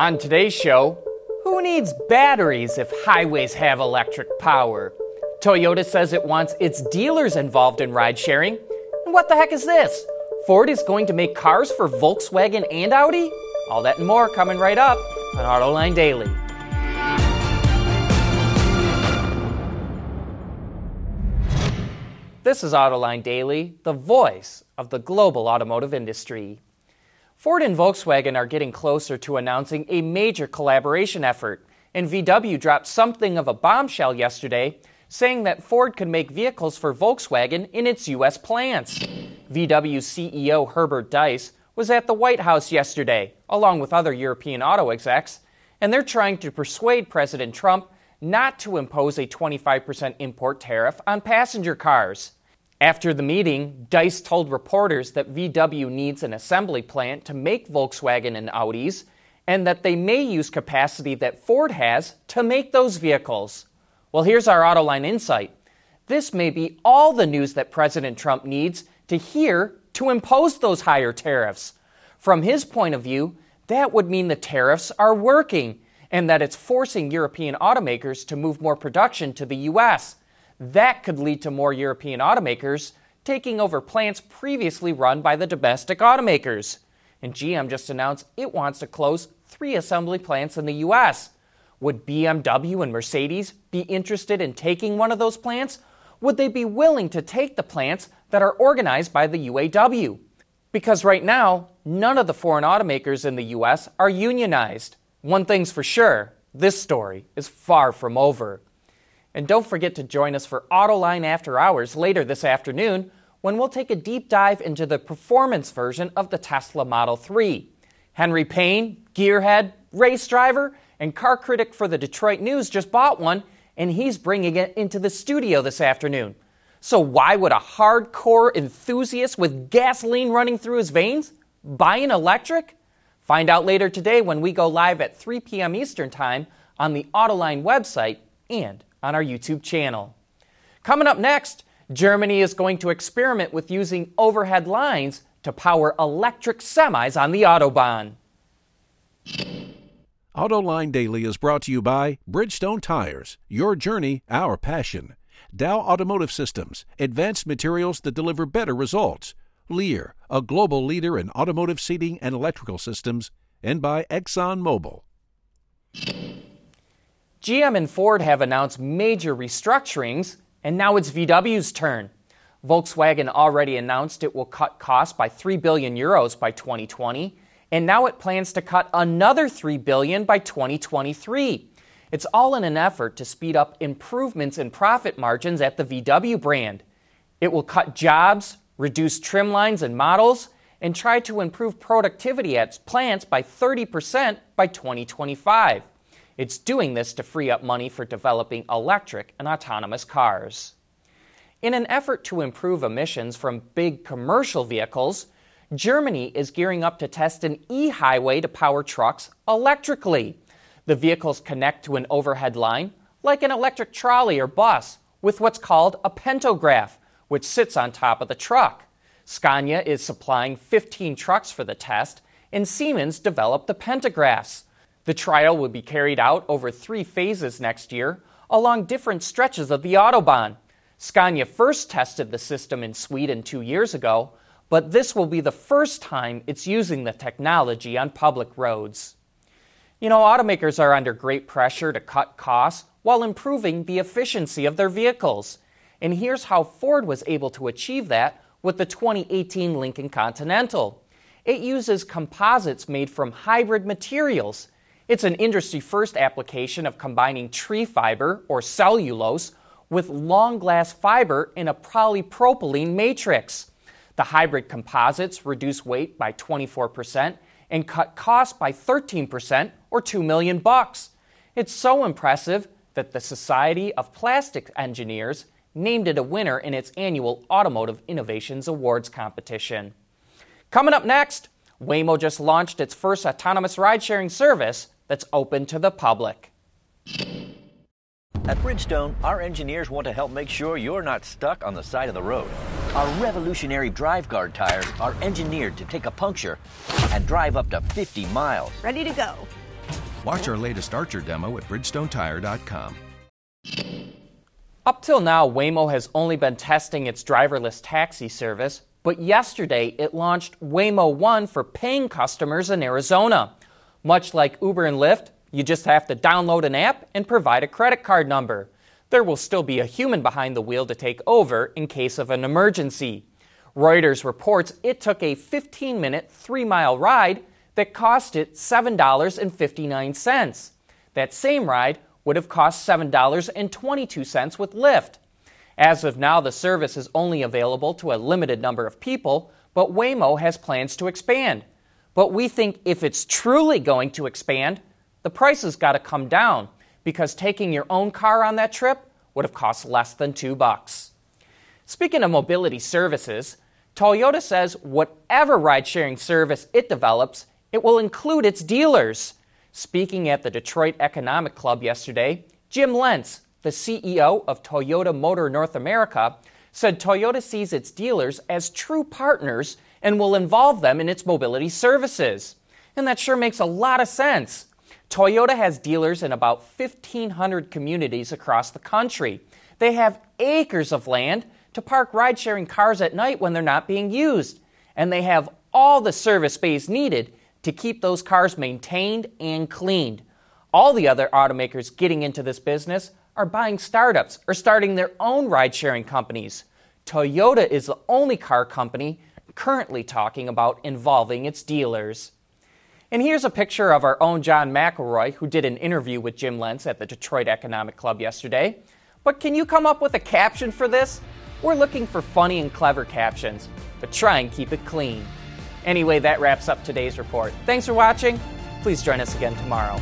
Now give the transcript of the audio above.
On today's show, who needs batteries if highways have electric power? Toyota says it wants its dealers involved in ride sharing. And what the heck is this? Ford is going to make cars for Volkswagen and Audi? All that and more coming right up on Autoline Daily. This is Autoline Daily, the voice of the global automotive industry. Ford and Volkswagen are getting closer to announcing a major collaboration effort, and VW dropped something of a bombshell yesterday, saying that Ford could make vehicles for Volkswagen in its U.S. plants. VW CEO Herbert Diess was at the White House yesterday, along with other European auto execs, and they're trying to persuade President Trump not to impose a 25% import tariff on passenger cars. After the meeting, Diess told reporters that VW needs an assembly plant to make Volkswagen and Audis, and that they may use capacity that Ford has to make those vehicles. Well, here's our Autoline insight. This may be all the news that President Trump needs to hear to impose those higher tariffs. From his point of view, that would mean the tariffs are working and that it's forcing European automakers to move more production to the U.S. That could lead to more European automakers taking over plants previously run by the domestic automakers. And GM just announced it wants to close three assembly plants in the US. Would BMW and Mercedes be interested in taking one of those plants? Would they be willing to take the plants that are organized by the UAW? Because right now, none of the foreign automakers in the US are unionized. One thing's for sure this story is far from over. And don't forget to join us for Autoline After Hours later this afternoon when we'll take a deep dive into the performance version of the Tesla Model 3. Henry Payne, gearhead, race driver, and car critic for the Detroit News just bought one, and he's bringing it into the studio this afternoon. So, why would a hardcore enthusiast with gasoline running through his veins buy an electric? Find out later today when we go live at 3 p.m. Eastern Time on the Autoline website and on our YouTube channel. Coming up next, Germany is going to experiment with using overhead lines to power electric semis on the Autobahn. AutoLine Daily is brought to you by Bridgestone Tires, your journey, our passion. Dow Automotive Systems, advanced materials that deliver better results. Lear, a global leader in automotive seating and electrical systems, and by ExxonMobil. GM and Ford have announced major restructurings, and now it's VW's turn. Volkswagen already announced it will cut costs by 3 billion euros by 2020, and now it plans to cut another 3 billion by 2023. It's all in an effort to speed up improvements in profit margins at the VW brand. It will cut jobs, reduce trim lines and models, and try to improve productivity at plants by 30% by 2025. It's doing this to free up money for developing electric and autonomous cars. In an effort to improve emissions from big commercial vehicles, Germany is gearing up to test an e highway to power trucks electrically. The vehicles connect to an overhead line, like an electric trolley or bus, with what's called a pantograph, which sits on top of the truck. Scania is supplying 15 trucks for the test, and Siemens developed the pantographs. The trial will be carried out over three phases next year along different stretches of the Autobahn. Scania first tested the system in Sweden two years ago, but this will be the first time it's using the technology on public roads. You know, automakers are under great pressure to cut costs while improving the efficiency of their vehicles. And here's how Ford was able to achieve that with the 2018 Lincoln Continental. It uses composites made from hybrid materials it's an industry first application of combining tree fiber or cellulose with long glass fiber in a polypropylene matrix. The hybrid composites reduce weight by 24% and cut costs by 13% or 2 million bucks. It's so impressive that the Society of Plastic Engineers named it a winner in its annual Automotive Innovations Awards competition. Coming up next, Waymo just launched its first autonomous ride sharing service that's open to the public. At Bridgestone, our engineers want to help make sure you're not stuck on the side of the road. Our revolutionary drive guard tires are engineered to take a puncture and drive up to 50 miles. Ready to go. Watch our latest Archer demo at BridgestoneTire.com. Up till now, Waymo has only been testing its driverless taxi service, but yesterday it launched Waymo One for paying customers in Arizona. Much like Uber and Lyft, you just have to download an app and provide a credit card number. There will still be a human behind the wheel to take over in case of an emergency. Reuters reports it took a 15 minute, three mile ride that cost it $7.59. That same ride would have cost $7.22 with Lyft. As of now, the service is only available to a limited number of people, but Waymo has plans to expand. But we think if it's truly going to expand, the price has got to come down because taking your own car on that trip would have cost less than 2 bucks. Speaking of mobility services, Toyota says whatever ride sharing service it develops, it will include its dealers. Speaking at the Detroit Economic Club yesterday, Jim Lentz, the CEO of Toyota Motor North America, said Toyota sees its dealers as true partners and will involve them in its mobility services. And that sure makes a lot of sense. Toyota has dealers in about 1,500 communities across the country. They have acres of land to park ride sharing cars at night when they're not being used. And they have all the service space needed to keep those cars maintained and cleaned. All the other automakers getting into this business are buying startups or starting their own ride sharing companies. Toyota is the only car company currently talking about involving its dealers. And here's a picture of our own John McElroy, who did an interview with Jim Lentz at the Detroit Economic Club yesterday. But can you come up with a caption for this? We're looking for funny and clever captions, but try and keep it clean. Anyway, that wraps up today's report. Thanks for watching. Please join us again tomorrow.